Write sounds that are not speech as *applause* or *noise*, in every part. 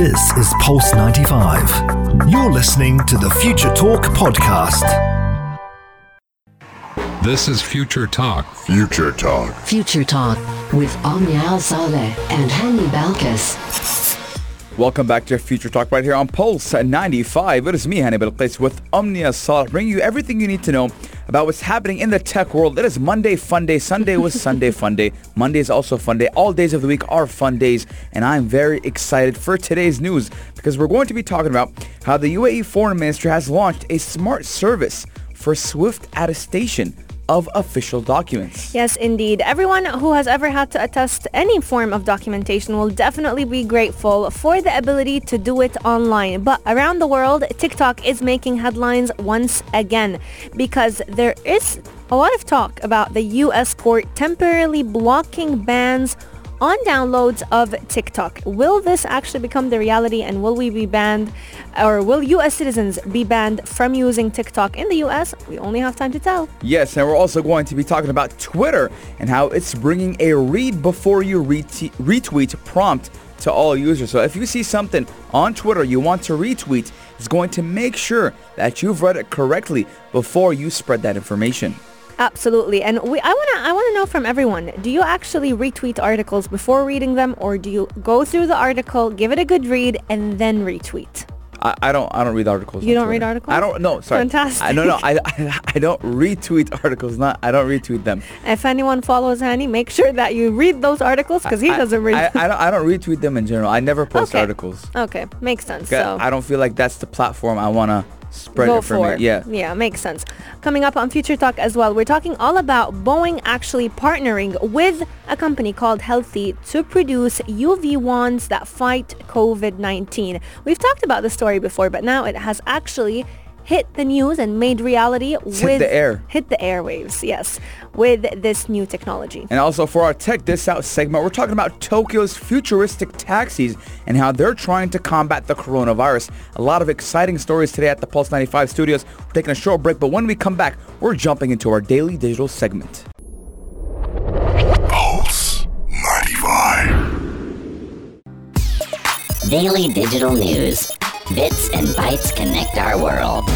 This is Pulse 95. You're listening to the Future Talk podcast. This is Future Talk. Future Talk. Future Talk with Omnia Al Saleh and Hani Balkis. Welcome back to Future Talk right here on Pulse 95. It is me, Hani Balkis, with Omnia Saleh, bringing you everything you need to know about what's happening in the tech world. It is Monday Fun Day. Sunday was Sunday Fun Day. *laughs* Monday is also Fun Day. All days of the week are fun days, and I'm very excited for today's news because we're going to be talking about how the UAE Foreign Ministry has launched a smart service for swift attestation of official documents. Yes, indeed. Everyone who has ever had to attest any form of documentation will definitely be grateful for the ability to do it online. But around the world, TikTok is making headlines once again because there is a lot of talk about the US court temporarily blocking bans on downloads of TikTok. Will this actually become the reality and will we be banned or will US citizens be banned from using TikTok in the US? We only have time to tell. Yes, and we're also going to be talking about Twitter and how it's bringing a read before you ret- retweet prompt to all users. So if you see something on Twitter you want to retweet, it's going to make sure that you've read it correctly before you spread that information. Absolutely. And we, I want to I want to know from everyone, do you actually retweet articles before reading them or do you go through the article, give it a good read and then retweet? I, I don't I don't read articles. You on don't read articles? I don't no, sorry. Fantastic. I no no I, I I don't retweet *laughs* articles. Not I don't retweet them. If anyone follows Hani, make sure that you read those articles because he I- doesn't read I. I, don't I don't retweet them in general. I never post Okay. articles. Okay, makes sense. So I don't feel like that's the platform I want to spread go information. for. Yeah. Yeah, makes sense. Coming up on Future Talk as well, we're talking all about Boeing actually partnering with a company called Healthe to produce UV wands that fight COVID-19. We've talked about the story before, but now it has actually hit the news and made reality It's with hit the air. hit the airwaves, yes, with this new technology. And also for our Tech This Out segment, we're talking about Tokyo's futuristic taxis and how they're trying to combat the coronavirus. A lot of exciting stories today at the Pulse 95 studios. We're taking a short break, but when we come back, we're jumping into our daily digital segment. Pulse 95. Daily digital news. Bits and bytes connect our world.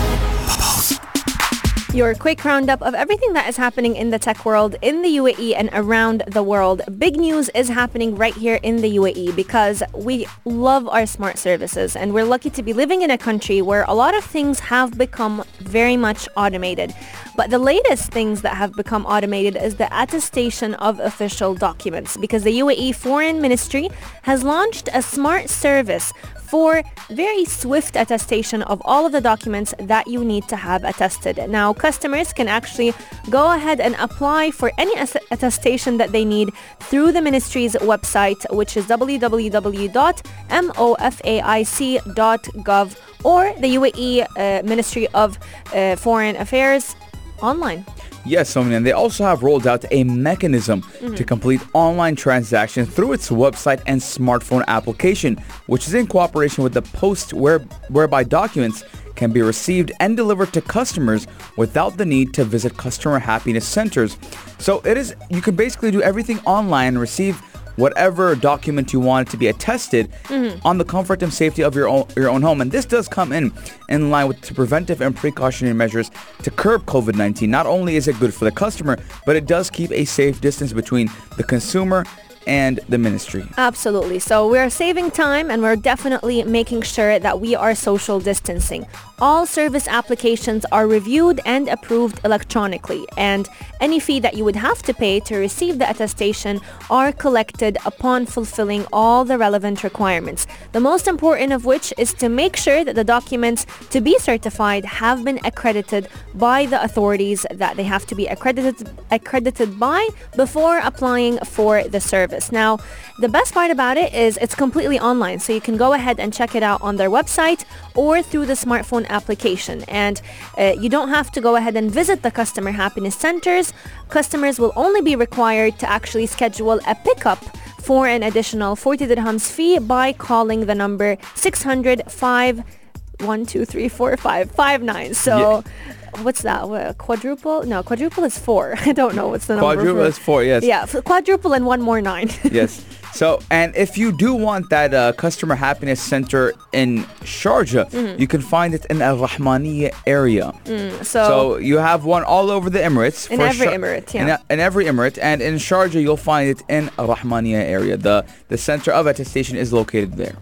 Your quick roundup of everything that is happening in the tech world in the UAE and around the world. Big news is happening right here in the UAE because we love our smart services and we're lucky to be living in a country where a lot of things have become very much automated. But the latest things that have become automated is the attestation of official documents because the UAE Foreign Ministry has launched a smart service for very swift attestation of all of the documents that you need to have attested. Now, customers can actually go ahead and apply for any attestation that they need through the ministry's website, which is www.mofaic.gov or the UAE uh, Ministry of uh, Foreign Affairs online. Yes, Sonia, and they also have rolled out a mechanism to mm-hmm. complete online transactions through its website and smartphone application, which is in cooperation with the Post where, whereby documents can be received and delivered to customers without the need to visit customer happiness centers. So it is you can basically do everything online and receive whatever document you want it to be attested mm-hmm. on the comfort and safety of your own your own home. And this does come in in line with the preventive and precautionary measures to curb COVID-19. Not only is it good for the customer, but it does keep a safe distance between the consumer and the ministry. Absolutely. So we're saving time and we're definitely making sure that we are social distancing. All service applications are reviewed and approved electronically and any fee that you would have to pay to receive the attestation are collected upon fulfilling all the relevant requirements. The most important of which is to make sure that the documents to be certified have been accredited by the authorities that they have to be accredited accredited by before applying for the service. Now, the best part about it is it's completely online, so you can go ahead and check it out on their website or through the smartphone application. And uh, you don't have to go ahead and visit the customer happiness centers. Customers will only be required to actually schedule a pickup for an additional 40 dirhams fee by calling the number 600 one, two, three, four, five, five nines. So what's that? What, quadruple? No, quadruple is four. *laughs* I don't know what's the number. Quadruple for- is four, yes. Yeah, quadruple and one more nine. *laughs* yes. So, and if you do want that uh, customer happiness center in Sharjah, Mm-hmm. you can find it in Al Rahmaniya area. so, So you have one all over the Emirates. In every Shar- emirate, In, yeah. in every emirate, and in Sharjah you'll find it in Al Rahmaniya area. The the center of attestation is located there.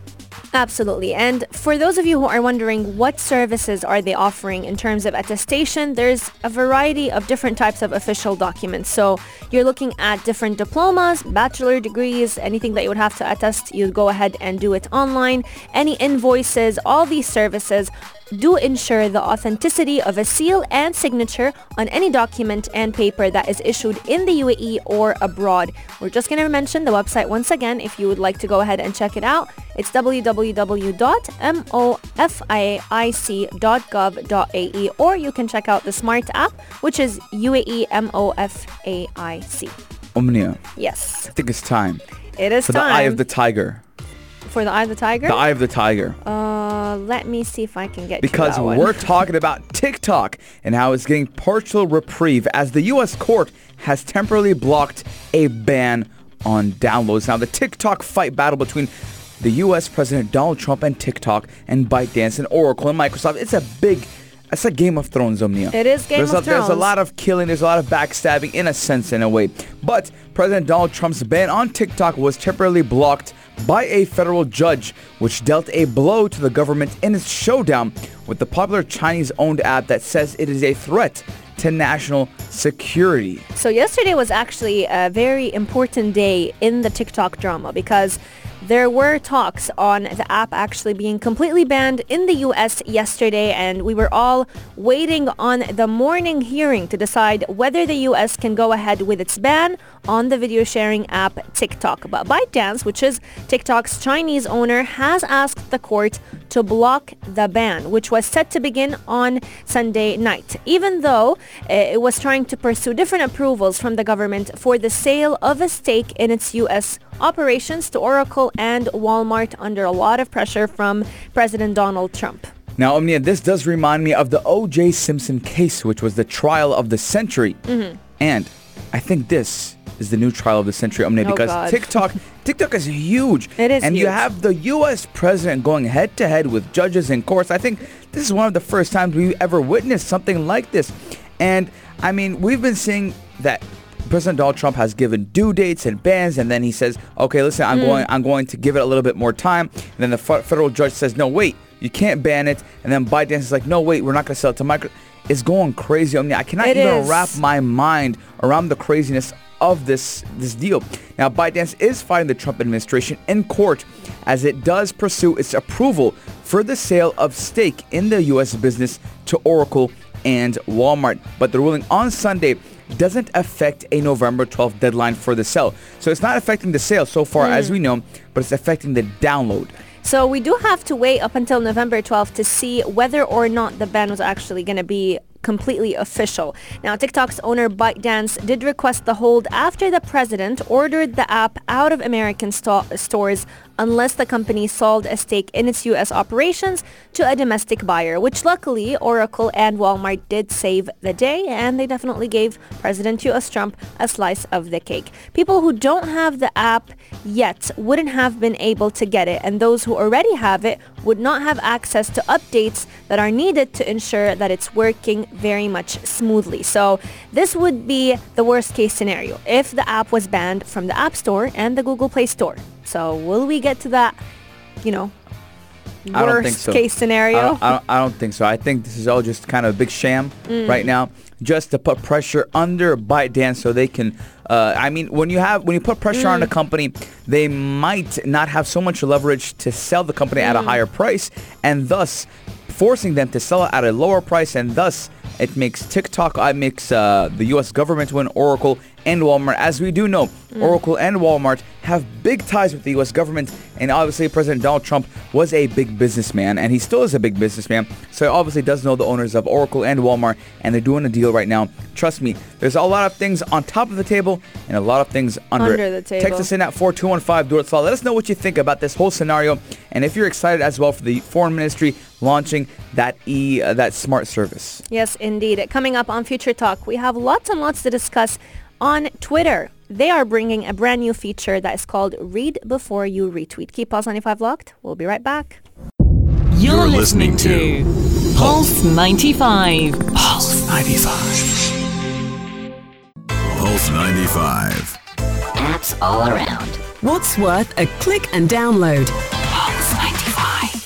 Absolutely. And for those of you who are wondering what services are they offering in terms of attestation, there's a variety of different types of official documents. So you're looking at different diplomas, bachelor degrees, anything that you would have to attest, you go ahead and do it online. Any invoices, all these services do ensure the authenticity of a seal and signature on any document and paper that is issued in the UAE or abroad. We're just going to mention the website once again if you would like to go ahead and check it out. It's www.mofic.gov.ae or you can check out the smart app which is UAE MOFAIC. Omnia, Yes, I think it's time it is for the eye of the tiger. For the eye of the tiger. The eye of the tiger. uh, let me see if I can get because we're *laughs* talking about TikTok and how it's getting partial reprieve as the U.S. court has temporarily blocked a ban on downloads. Now, the TikTok fight battle between the U.S. President Donald Trump and TikTok and ByteDance and Oracle and Microsoft, it's a big, it's a Game of Thrones, Omnia. It is Game there's of a, There's a lot of killing, there's a lot of backstabbing in a sense, in a way. But President Donald Trump's ban on TikTok was temporarily blocked by a federal judge, which dealt a blow to the government in its showdown with the popular Chinese-owned app that says it is a threat to national security. So yesterday was actually a very important day in the TikTok drama because there were talks on the app actually being completely banned in the US yesterday and we were all waiting on the morning hearing to decide whether the US can go ahead with its ban on the video sharing app TikTok. But ByteDance, which is TikTok's Chinese owner, has asked the court to block the ban, which was set to begin on Sunday night, even though uh, it was trying to pursue different approvals from the government for the sale of a stake in its U.S. operations to Oracle and Walmart under a lot of pressure from President Donald Trump. Now, Omnia, this does remind me of the O.J. Simpson case, which was the trial of the century. Mm-hmm. And I think this is the new trial of the century, Omnia, Oh, because God. TikTok, *laughs* TikTok is huge. It is And you have the U.S. president going head to head with judges in courts. I think this is one of the first times we've ever witnessed something like this. And I mean, we've been seeing that President Donald Trump has given due dates and bans, and then he says, "Okay, listen, Mm. I'm going, I'm going to give it a little bit more time." And then the fe- federal judge says, "No, wait, you can't ban it." And then Biden is like, "No, wait, we're not going to sell it to micro." It's going crazy on me. I cannot It even is. wrap my mind around the craziness of this this deal. Now, ByteDance is fighting the Trump administration in court as it does pursue its approval for the sale of stake in the U.S. business to Oracle and Walmart. But the ruling on Sunday doesn't affect a November 12th deadline for the sale. So it's not affecting the sale so far as hmm. we know, but it's affecting the download. So we do have to wait up until November 12th to see whether or not the ban was actually going to be completely official. Now, TikTok's owner ByteDance did request the hold after the president ordered the app out of American sto- stores unless the company sold a stake in its U.S. operations to a domestic buyer, which luckily Oracle and Walmart did save the day, and they definitely gave President U.S. Trump a slice of the cake. People who don't have the app yet wouldn't have been able to get it, and those who already have it would not have access to updates that are needed to ensure that it's working very much smoothly. So this would be the worst case scenario if the app was banned from the App Store and the Google Play Store. So will we get to that, you know, I don't think worst so. case scenario? I don't, I, don't, I don't think so. I think this is all just kind of a big sham Mm. right now, just to put pressure under ByteDance so they can. Uh, I mean, when you have when you put pressure on a Mm. company, they might not have so much leverage to sell the company at a Mm. higher price, and thus forcing them to sell it at a lower price, and thus it makes TikTok, it makes uh, the U.S. government win, Oracle, and Walmart. As we do know, Oracle and Walmart have big ties with the U.S. government, and obviously President Donald Trump was a big businessman, and he still is a big businessman, so he obviously does know the owners of Oracle and Walmart, and they're doing a deal right now. Trust me, there's a lot of things on top of the table and a lot of things under, Under the table. Text us in at 4215 do it. Let us know what you think about this whole scenario, and if you're excited as well for the foreign ministry launching that e uh, that smart service. Yes, indeed. Coming up on Future Talk, we have lots and lots to discuss on Twitter. They are bringing a brand new feature that is called Read Before You Retweet. Keep Pulse 95 locked. We'll be right back. You're, listening, to Pulse 95. Pulse 95. Pulse 95. Apps all around. What's worth a click and download? Pulse 95.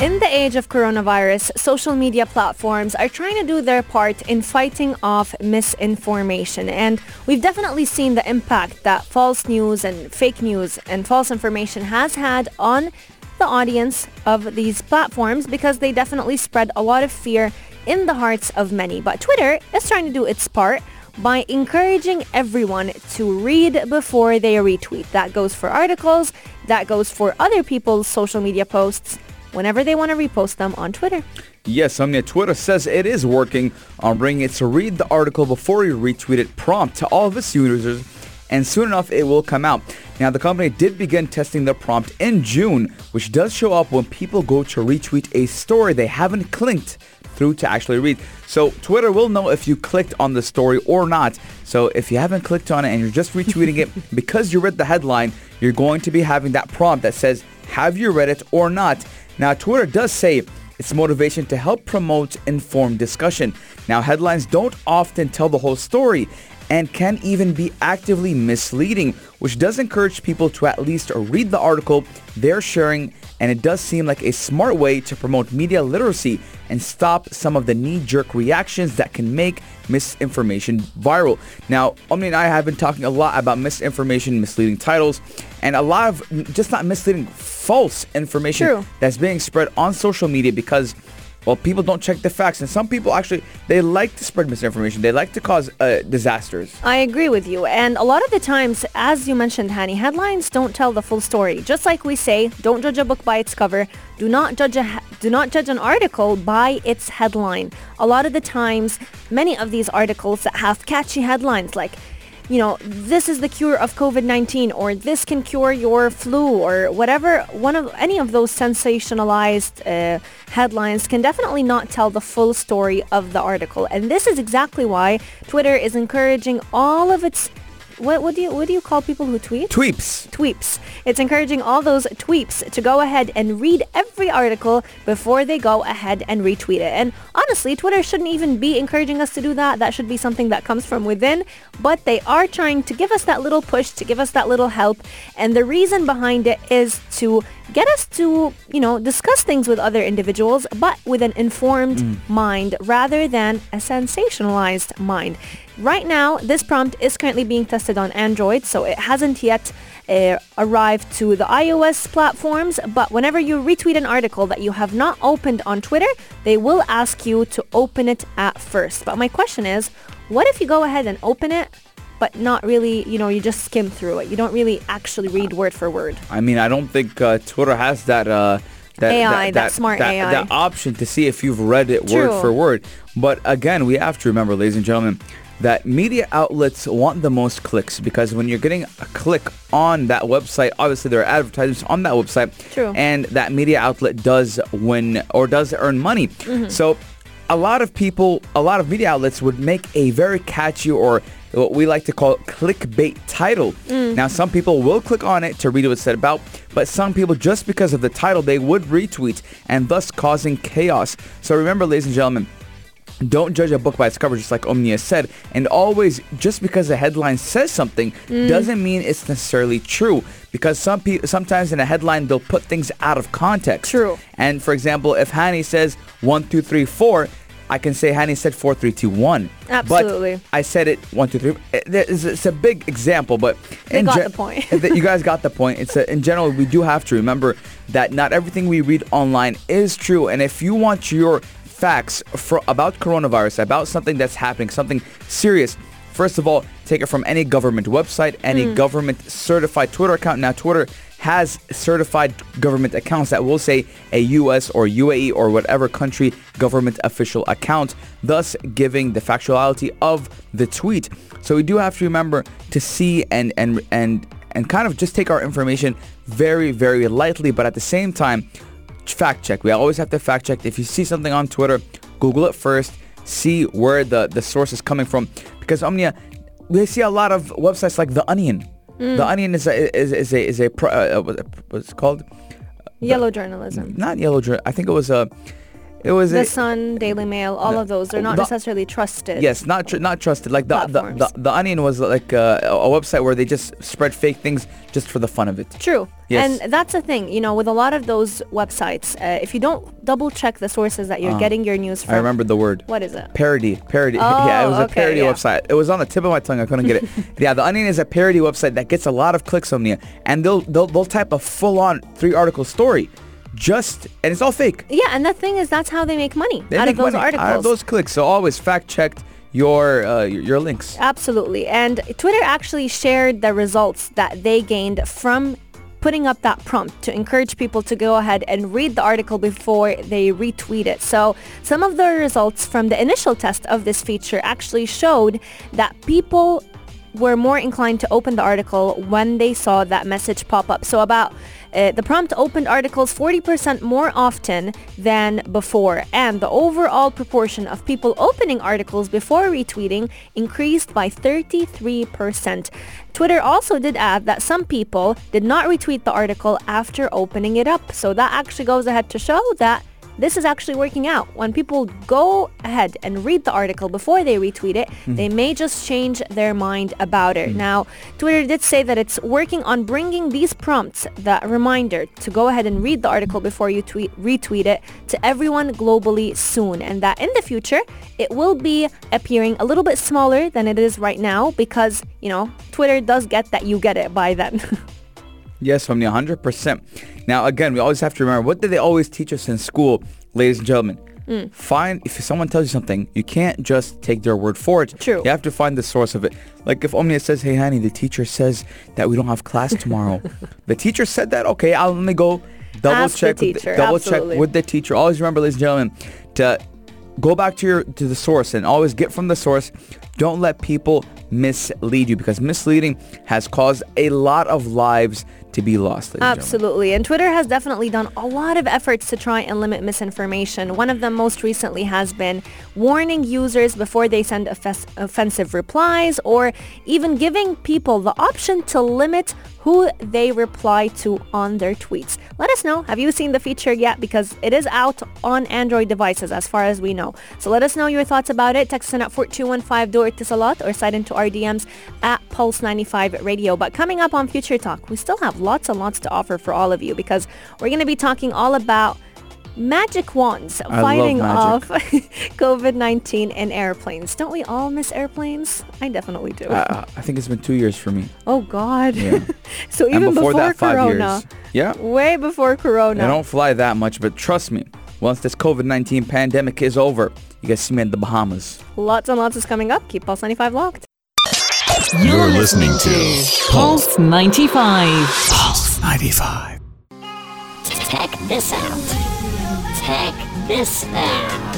In the age of coronavirus, social media platforms are trying to do their part in fighting off misinformation. And we've definitely seen the impact that false news and fake news and false information has had on the audience of these platforms because they definitely spread a lot of fear in the hearts of many. But Twitter is trying to do its part by encouraging everyone to read before they retweet. That goes for articles, that goes for other people's social media posts whenever they want to repost them on Twitter. Yes, mean, Twitter says it is working on bringing it to read the article before you retweet it prompt to all of its users, and soon enough it will come out. Now, the company did begin testing the prompt in June, which does show up when people go to retweet a story they haven't clicked through to actually read. So Twitter will know if you clicked on the story or not. So if you haven't clicked on it and you're just retweeting it *laughs* because you read the headline, you're going to be having that prompt that says, have you read it or not? Now, Twitter does say its motivation to help promote informed discussion. Now, headlines don't often tell the whole story and can even be actively misleading, which does encourage people to at least read the article they're sharing and it does seem like a smart way to promote media literacy and stop some of the knee-jerk reactions that can make misinformation viral. Now, Omni and I have been talking a lot about misinformation, misleading titles, and a lot of just not misleading, false information True. that's being spread on social media because well, people don't check the facts, and some people actually they like to spread misinformation. They like to cause uh, disasters. I agree with you. And a lot of the times, as you mentioned, Hani, headlines don't tell the full story. Just like we say, don't judge a book by its cover. Do not judge a do not judge an article by its headline. A lot of the times, many of these articles that have catchy headlines like you know, this is the cure of COVID-19 or this can cure your flu or whatever, one of any of those sensationalized uh, headlines can definitely not tell the full story of the article. And this is exactly why Twitter is encouraging all of its what, what do you what do you call people who tweet? Tweeps. tweeps. It's encouraging all those tweeps to go ahead and read every article before they go ahead and retweet it. And honestly, Twitter shouldn't even be encouraging us to do that. That should be something that comes from within. But they are trying to give us that little push, to give us that little help. And the reason behind it is to get us to, you know, discuss things with other individuals, but with an informed mind rather than a sensationalized mind. Right now, this prompt is currently being tested on Android, so it hasn't yet uh, arrived to the iOS platforms. But whenever you retweet an article that you have not opened on Twitter, they will ask you to open it at first. But my question is, what if you go ahead and open it, but not really, you know, you just skim through it. You don't really actually read word for word. I mean, I don't think uh, Twitter has that. Uh, that, AI, that smart that, AI. that option to see if you've read it True. word for word. But again, we have to remember, ladies and gentlemen, that media outlets want the most clicks because when you're getting a click on that website, obviously there are advertisements on that website, True. and that media outlet does win or does earn money. Mm-hmm. So a lot of people, a lot of media outlets would make a very catchy or what we like to call clickbait title. Mm. Now, some people will click on it to read what it's said about, but some people, just because of the title, they would retweet and thus causing chaos. So remember, ladies and gentlemen, don't judge a book by its cover, just like Omnia said. And always, just because the headline says something Mm. doesn't mean it's necessarily true. Because some people, sometimes in a headline, they'll put things out of context. True. And for example, if Hani says one, two, three, four, I can say Hani said four, three, two, one. Absolutely. But I said it one, two, three. Eh, it's, it's a big example, but They in got gen- the point. *laughs* you guys got the point. It's a, in general, we do have to remember that not everything we read online is true. And if you want your facts for, about coronavirus, about something that's happening, something serious, First of all, take it from any government website, any hmm. government certified Twitter account. Now, Twitter has certified government accounts that will say a US or UAE or whatever country government official account, thus giving the factuality of the tweet. So we do have to remember to see and and and and kind of just take our information very very lightly, but at the same time fact check. We always have to fact check. If you see something on Twitter, Google it first. See where the, the source is coming from. Because Omnia, we see a lot of websites like The Onion. Mm. The Onion is a, is, is a, is a, pro- uh, what's it called? Yellow journalism. Not Yellow Journal. I think it was a, it was The a, Sun, Daily Mail, all of those. They're not The- necessarily trusted. Yes, not tr- not trusted. Like the the, the the Onion was like uh, a, a website where they just spread fake things just for the fun of it. True. Yes. And that's the thing, you know, with a lot of those websites, uh, if you don't double check the sources that you're getting your news from. Uh, I remember the word. What is it? Parody, parody. Oh, *laughs* yeah, it was a parody yeah. website. It was on the tip of my tongue. I couldn't get it. *laughs* yeah, the Onion is a parody website that gets a lot of clicks on there, and they'll they'll they'll type a full-on three-article story, just and it's all fake. Yeah, and the thing is, that's how they make money They out make of those money articles. out of those clicks. So always fact-check your uh, your, your links. Absolutely. And Twitter actually shared the results that they gained from putting up that prompt to encourage people to go ahead and read the article before they retweet it. So some of the results from the initial test of this feature actually showed that people were more inclined to open the article when they saw that message pop up. So about uh, the prompt opened articles 40% more often than before, and the overall proportion of people opening articles before retweeting increased by 33%. Twitter also did add that some people did not retweet the article after opening it up. So that actually goes ahead to show that this is actually working out. When people go ahead and read the article before they retweet it, mm-hmm. they may just change their mind about it. Mm. Now, Twitter did say that it's working on bringing these prompts, that reminder to go ahead and read the article before you tweet, retweet it, to everyone globally soon. And that in the future, it will be appearing a little bit smaller than it is right now because, you know, Twitter does get that you get it by then. *laughs* Yes, from the 100%. Now, again, we always have to remember, what did they always teach us in school, ladies and gentlemen? Mm. Find, if someone tells you something, you can't just take their word for it. True. You have to find the source of it. Like if Omnia says, hey, Hani, the teacher says that we don't have class *laughs* tomorrow. the teacher said that? Okay, I'll let me go double Ask the check. with teacher, double absolutely. check with the teacher. Always remember, ladies and gentlemen, to go back to your to the source and always get from the source. Don't let people mislead you because misleading has caused a lot of lives to be lost. ladies and. Absolutely. And Twitter has definitely done a lot of efforts to try and limit misinformation. One of them most recently has been warning users before they send offes- offensive replies or even giving people the option to limit who they reply to on their tweets. Let us know, have you seen the feature yet? Because it is out on Android devices as far as we know. So let us know your thoughts about it. Text in at 4215 door Salat or slide into our DMs at Pulse 95 Radio. But coming up on Future Talk, we still have lots and lots to offer for all of you because we're going to be talking all about magic wands I fighting magic. off *laughs* COVID-19 in airplanes. Don't we all miss airplanes? I definitely do. Uh, I think it's been two years for me. oh God. Yeah. *laughs* so even before, that, five Corona, years. Yeah. way before Corona. I don't fly that much, but trust me, once this COVID-19 pandemic is over, you guys see me in the Bahamas. Lots and lots is coming up. Keep Pulse 95 locked. You're listening to Pulse 95. Pulse 95. Check this out. Check this out.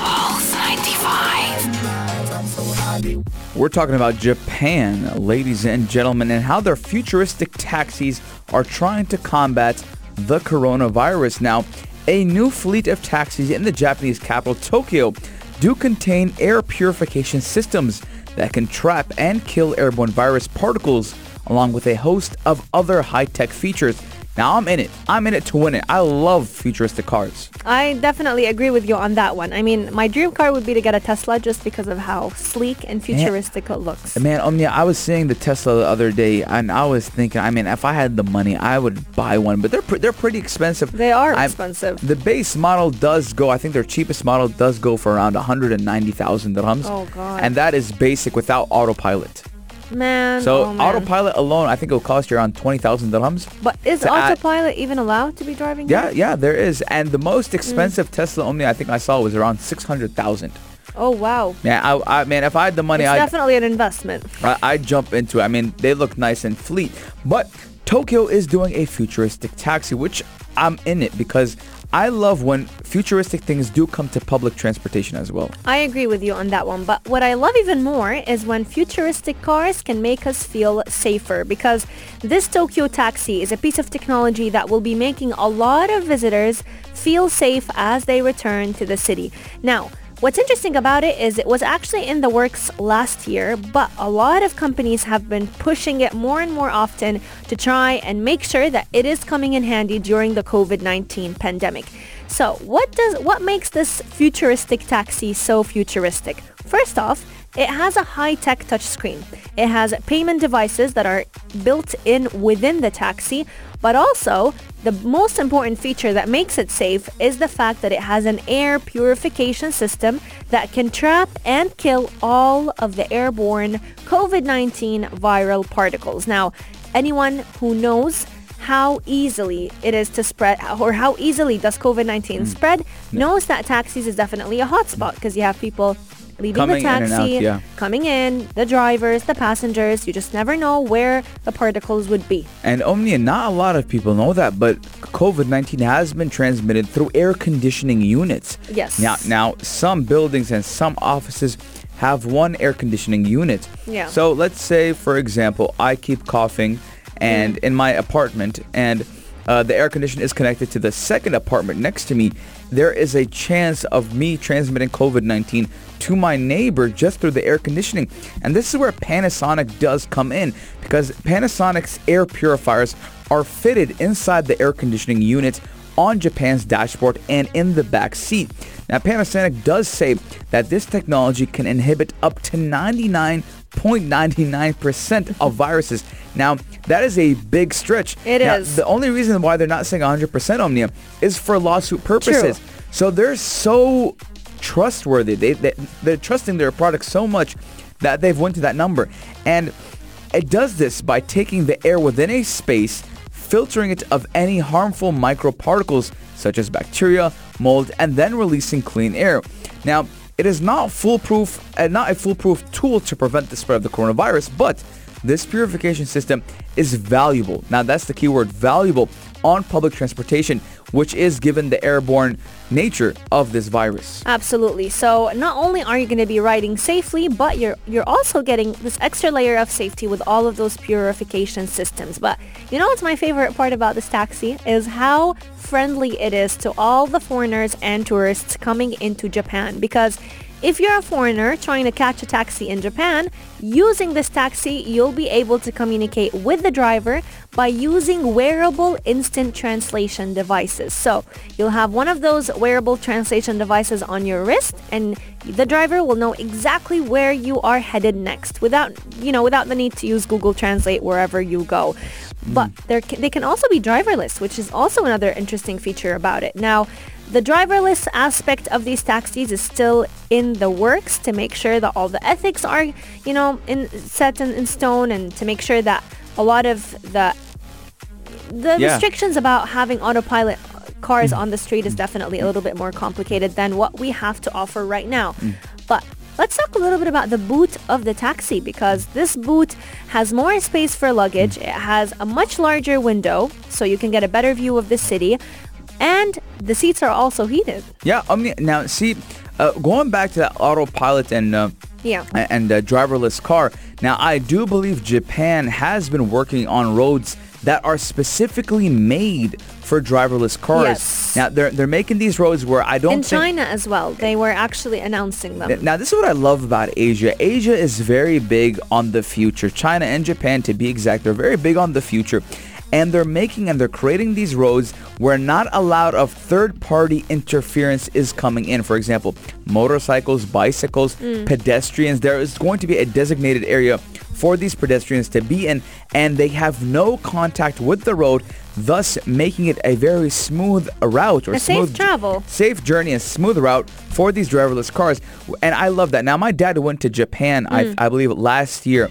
Pulse 95. We're talking about Japan, ladies and gentlemen, and how their futuristic taxis are trying to combat the coronavirus. Now, a new fleet of taxis in the Japanese capital, Tokyo, do contain air purification systems that can trap and kill airborne virus particles, along with a host of other high-tech features. Now, I'm in it. I'm in it to win it. I love futuristic cars. I definitely agree with you on that one. I mean, my dream car would be to get a Tesla just because of how sleek and futuristic it looks. Man, Omnia, I was seeing the Tesla the other day, and I was thinking, I mean, if I had the money, I would buy one. But they're pre- they're pretty expensive. They are I'm- expensive. The base model does go. I think their cheapest model does go for around 190,000 dirhams. Oh, God. And that is basic without autopilot. Man, So oh, man. autopilot alone, I think it will cost you around 20,000 dirhams. But is to add- autopilot even allowed to be driving? Yeah, here? yeah, there is. And the most Mm. expensive Tesla Omni I think I saw was around 600,000. Oh wow. Yeah, I, I man, if I had the money, It's I'd, definitely an investment. I, I'd jump into it. I mean, they look nice and fleet. But Tokyo is doing a futuristic taxi, which I'm in it because I love when futuristic things do come to public transportation as well. I agree with you on that one, but what I love even more is when futuristic cars can make us feel safer because this Tokyo taxi is a piece of technology that will be making a lot of visitors feel safe as they return to the city. Now, What's interesting about it is it was actually in the works last year, but a lot of companies have been pushing it more and more often to try and make sure that it is coming in handy during the COVID-19 pandemic. So what does what makes this futuristic taxi so futuristic? First off, it has a high-tech touchscreen. It has payment devices that are built in within the taxi, but also the most important feature that makes it safe is the fact that it has an air purification system that can trap and kill all of the airborne COVID-19 viral particles. Now, anyone who knows how easily it is to spread or how easily does COVID-19 mm. spread knows that taxis is definitely a hotspot because you have people leaving Coming the in taxi, out, yeah. coming in, the drivers, the passengers. You just never know where the particles would be. And Omnia, not a lot of people know that, but COVID-19 has been transmitted through air conditioning units. Yes. Now, now some buildings and some offices have one air conditioning unit. Yeah. So let's say, for example, I keep coughing, and Mm. in my apartment, and uh, the air conditioner is connected to the second apartment next to me. There is a chance of me transmitting COVID-19 to my neighbor just through the air conditioning. And this is where Panasonic does come in because Panasonic's air purifiers are fitted inside the air conditioning unit on Japan's dashboard and in the back seat. Now, Panasonic does say that this technology can inhibit up to 99.99% of viruses. Now, that is a big stretch. It It is. is. The only reason why they're not saying 100% Omnia is for lawsuit purposes. True. So they're so trustworthy. They, they, they're trusting their product so much that they've went to that number. And it does this by taking the air within a space, filtering it of any harmful microparticles such as bacteria, mold, and then releasing clean air. Now, it is not foolproof and not a foolproof tool to prevent the spread of the coronavirus, but this purification system is valuable. Now, that's the key word, valuable on public transportation, which is given the airborne nature of this virus. Absolutely. So not only are you going to be riding safely, but you're you're also getting this extra layer of safety with all of those purification systems. But you know what's my favorite part about this taxi is how friendly it is to all the foreigners and tourists coming into Japan because if you're a foreigner trying to catch a taxi in Japan, using this taxi, you'll be able to communicate with the driver by using wearable instant translation devices. So you'll have one of those wearable translation devices on your wrist and the driver will know exactly where you are headed next without, you know, without the need to use Google Translate wherever you go. But hmm. they can also be driverless, which is also another interesting feature about it. Now, the driverless aspect of these taxis is still in the works to make sure that all the ethics are, you know, in, set in, in stone and to make sure that a lot of the the Yeah. restrictions about having autopilot cars mm. on the street is mm. definitely a little bit more complicated than what we have to offer right now. Mm. But let's talk a little bit about the boot of the taxi because this boot has more space for luggage. It has a much larger window so you can get a better view of the city. And the seats are also heated. Yeah, I mean, Now, see, uh, going back to that autopilot and uh, Yeah. and uh, driverless car. Now, I do believe Japan has been working on roads that are specifically made for driverless cars. Yes. Now, they're they're making these roads where I don't In China as well, they were actually announcing them. now, this is what I love about Asia. Asia is very big on the future. China and Japan, to be exact, they're very big on the future. And they're making and they're creating these roads where not a lot of third-party interference is coming in. For example, motorcycles, bicycles, mm. pedestrians. There is going to be a designated area for these pedestrians to be in, and they have no contact with the road, thus making it a very smooth route or A safe smooth travel. safe journey and smooth route for these driverless cars. And I love that. Now, my dad went to Japan, I, mm. I believe, last year,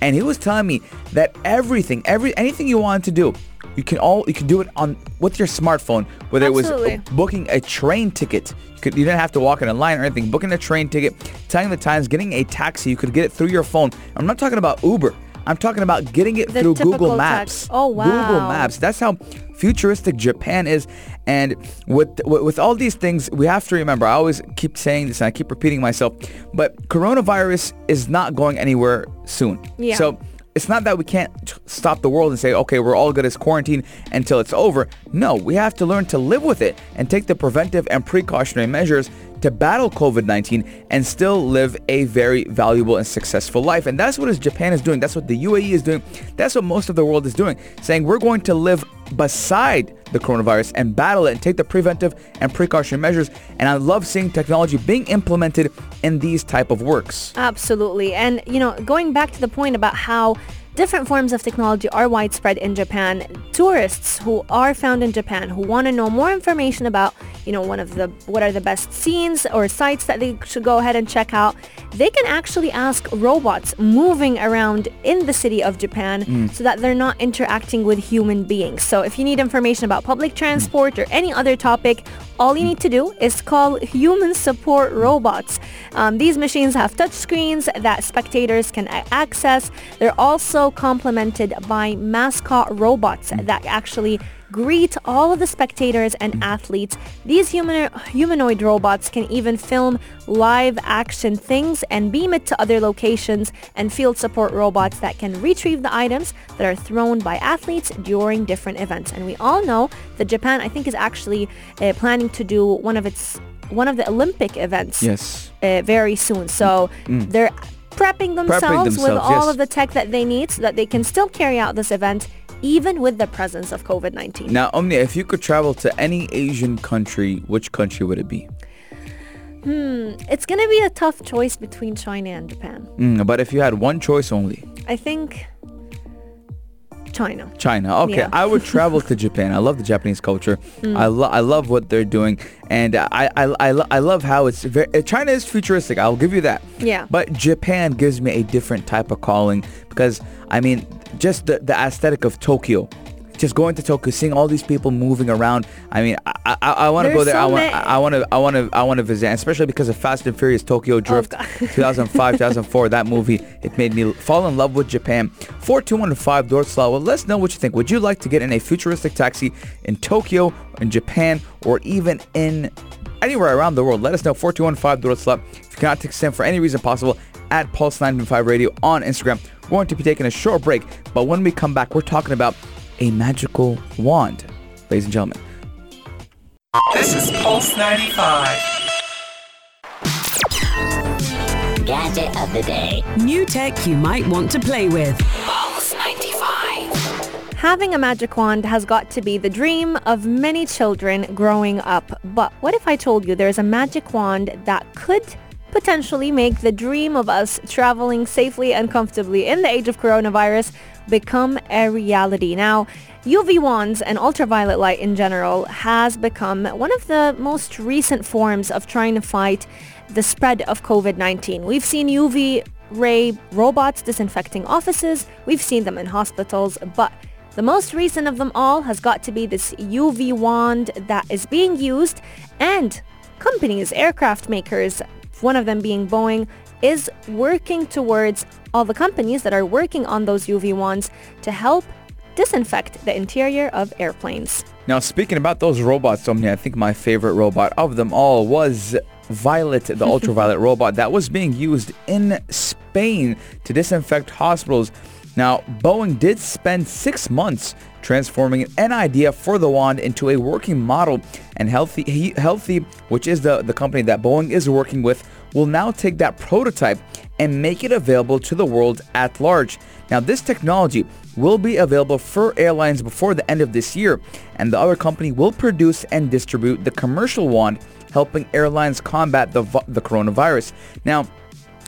and he was telling me that everything, every anything you wanted to do, You can all you can do it on with your smartphone, whether Absolutely. it was booking a train ticket. You, could, you didn't have to walk in a line or anything. Booking a train ticket, telling the times, getting a taxi. You could get it through your phone. I'm not talking about Uber. I'm talking about getting it The through Google. Maps. Oh, wow. Google. Maps. That's how futuristic Japan is. And with, with all these things, we have to remember. I always keep saying this, and I keep repeating myself. But coronavirus is not going anywhere soon. Yeah. So it's not that we can't stop the world and say, okay, we're all good as quarantine until it's over. No, we have to learn to live with it and take the preventive and precautionary measures to battle COVID-19 and still live a very valuable and successful life. And that's what Japan is doing. That's what the UAE is doing. That's what most of the world is doing, saying we're going to live beside the coronavirus and battle it and take the preventive and precautionary measures. And I love seeing technology being implemented in these type of works. Absolutely. And, you know, going back to the point about how different forms of technology are widespread in Japan, tourists who are found in Japan who want to know more information about, you know, one of the, what are the best scenes or sites that they should go ahead and check out, they can actually ask robots moving around in the city of Japan mm. so that they're not interacting with human beings. So if you need information about public transport or any other topic, all you need to do is call human support robots. Um, these machines have touch screens that spectators can access. They're also complemented by mascot robots that actually greet all of the spectators and athletes. These human- humanoid robots can even film live action things and beam it to other locations and field support robots that can retrieve the items that are thrown by athletes during different events. And we all know that Japan, I think, is actually uh, planning to do one of its one of the Olympic events Yes. uh, very soon. So they're prepping themselves, with themselves, all yes. of the tech that they need so that they can still carry out this event even with the presence of COVID-19. Now, Omnia, if you could travel to any Asian country, which country would it be? Hmm, it's going to be a tough choice between China and Japan. Mm, but if you had one choice only, I think China. China. Okay, Yeah. I would travel to *laughs* Japan. I love the Japanese culture. I love I love what they're doing, and I I, I, lo- I love how it's very. uh, China is futuristic. I'll give you that. Yeah. But Japan gives me a different type of calling because I mean, just the the aesthetic of Tokyo. Just going to Tokyo, seeing all these people moving around. I mean, I I, I want to go there. I want I want to I want to I want to visit, especially because of Fast and Furious Tokyo oh, Drift, God. *laughs* 2005, 2004. That movie it made me fall in love with Japan. Four two one five slot. Well, let's know what you think. Would you like to get in a futuristic taxi in Tokyo, in Japan, or even in anywhere around the world? Let us know. Four two one five slot. If you cannot text in for any reason possible, at Pulse 955 Radio on Instagram. We're going to be taking a short break, but when we come back, we're talking about a magical wand, ladies and gentlemen. This is Pulse 95. Gadget of the day. New tech you might want to play with. Pulse 95. Having a magic wand has got to be the dream of many children growing up. But what if I told you there's a magic wand that could potentially make the dream of us traveling safely and comfortably in the age of coronavirus become a reality? Now, UV wands and ultraviolet light in general has become one of the most recent forms of trying to fight the spread of COVID-19. We've seen UV ray robots disinfecting offices. We've seen them in hospitals, but the most recent of them all has got to be this UV wand that is being used and companies, aircraft makers, one of them being Boeing, is working towards all the companies that are working on those UV wands to help disinfect the interior of airplanes. Now, speaking about those robots, Omni, I think my favorite robot of them all was Violet, the *laughs* ultraviolet robot that was being used in Spain to disinfect hospitals. Now, Boeing did spend six months transforming an idea for the wand into a working model, and Healthe, Healthe, which is the, the company that Boeing is working with, will now take that prototype and make it available to the world at large. Now, this technology will be available for airlines before the end of this year, and the other company will produce and distribute the commercial wand, helping airlines combat the, the coronavirus. Now,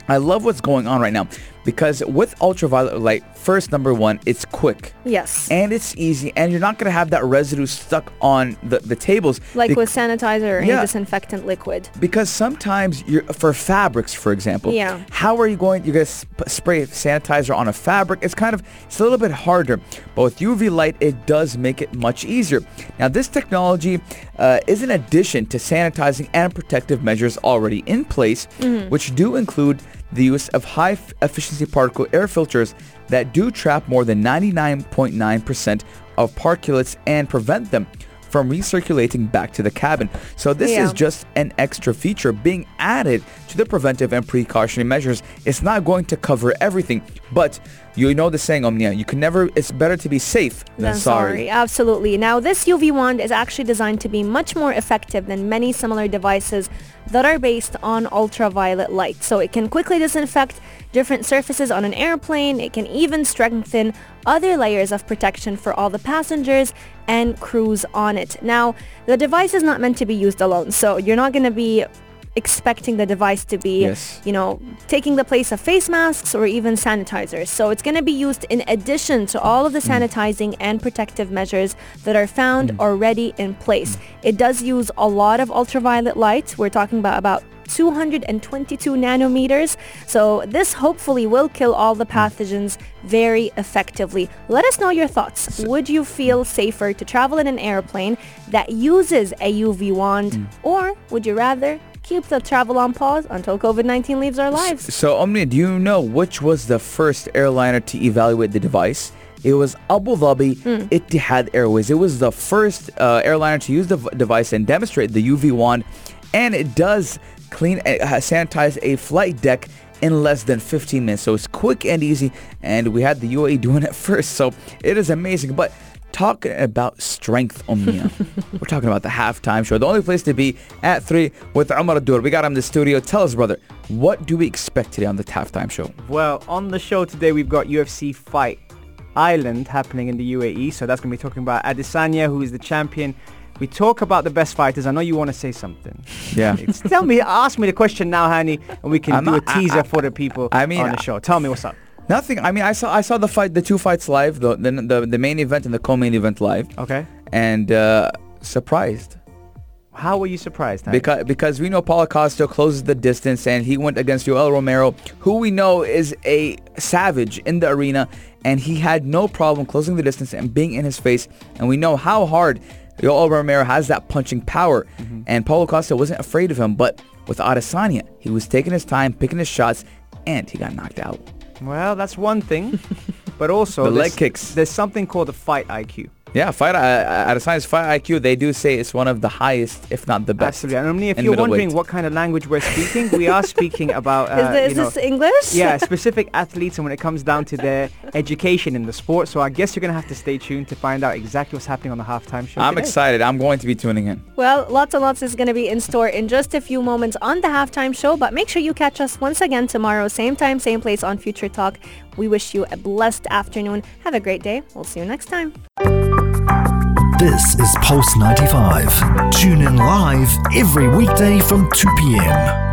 I love what's going on right now because with ultraviolet light, first number one, it's quick. Yes. And it's easy, and you're not gonna have that residue stuck on the, the tables. like Bec- with sanitizer Yeah. disinfectant liquid. because sometimes you're for fabrics, for example. Yeah. How are you going? You're gonna sp- spray sanitizer on a fabric. It's kind of it's a little bit harder. But with UV light, it does make it much easier. Now, this technology uh, is an addition to sanitizing and protective measures already in place, which do include the use of high-efficiency particle air filters that do trap more than 99.9% of particulates and prevent them from recirculating back to the cabin. So this Yeah. is just an extra feature being added to the preventive and precautionary measures. It's not going to cover everything, but you know the saying, Omnia, you can never, it's better to be safe than Then sorry. Absolutely. Now, this UV wand is actually designed to be much more effective than many similar devices that are based on ultraviolet light. So it can quickly disinfect different surfaces on an airplane. It can even strengthen other layers of protection for all the passengers and crews on it. Now, the device is not meant to be used alone. So you're not going to be expecting the device to be, Yes. you know, taking the place of face masks or even sanitizers. So it's going to be used in addition to all of the mm. sanitizing and protective measures that are found mm. already in place. Mm. It does use a lot of ultraviolet light. We're talking about about 222 nanometers. So this hopefully will kill all the pathogens very effectively. Let us know your thoughts. Would you feel safer to travel in an airplane that uses a UV wand or would you rather keep the travel on pause until COVID-19 leaves our lives? So Omnia, do you know which was the first airliner to evaluate the device? It was Abu Dhabi Hmm. Etihad Airways. It was the first uh, airliner to use the v- device and demonstrate the UV wand, and it does clean, uh, sanitize a flight deck in less than 15 minutes. So it's quick and easy, and we had the UAE *laughs* doing it first. So it is amazing. But talking about strength, Omnia, *laughs* we're talking about the halftime show, the only place to be at three with Omar Adur. We got him in the studio. Tell us, brother, what do we expect today on the halftime show? Well, on the show today, we've got UFC Fight Island happening in the UAE. So that's going to be talking about Adesanya, who is the champion. We talk about the best fighters. I know you want to say something. Yeah. *laughs* Tell me, ask me the question now, Hani, and we can I'm do not- a I- teaser I- for the people I mean, on the show. Tell me what's up. Nothing. I mean, I saw I saw the fight, the two fights live, the the the, the main event and the co-main event live, Okay. and uh, surprised How were you surprised? Hani? because because we know Paulo Costa closes the distance and he went against Yoel Romero, who we know is a savage in the arena, and he had no problem closing the distance and being in his face, and we know how hard Yoel Romero has that punching power, and Paulo Costa wasn't afraid of him, but with Adesanya, he was taking his time, picking his shots, and he got knocked out. Well, that's one thing. *laughs* but also, The leg there's- kicks. There's something called the fight IQ. Yeah, fight uh, science, fight IQ. They do say it's one of the highest, if not the best. Absolutely. And Omni, if you're wondering middleweight. what kind of language we're speaking, we are speaking *laughs* about, uh, is the- is you know, this English? yeah, *laughs* specific athletes and when it comes down to their education in the sport. So I guess you're going to have to stay tuned to find out exactly what's happening on the halftime show. I'm today. excited. I'm going to be tuning in. Well, lots and lots is going to be in store in just a few moments on the halftime show, but make sure you catch us once again tomorrow, same time, same place on Future Talk. We wish you a blessed afternoon. Have a great day. We'll see you next time. This is Pulse 95. Tune in live every weekday from 2 p.m.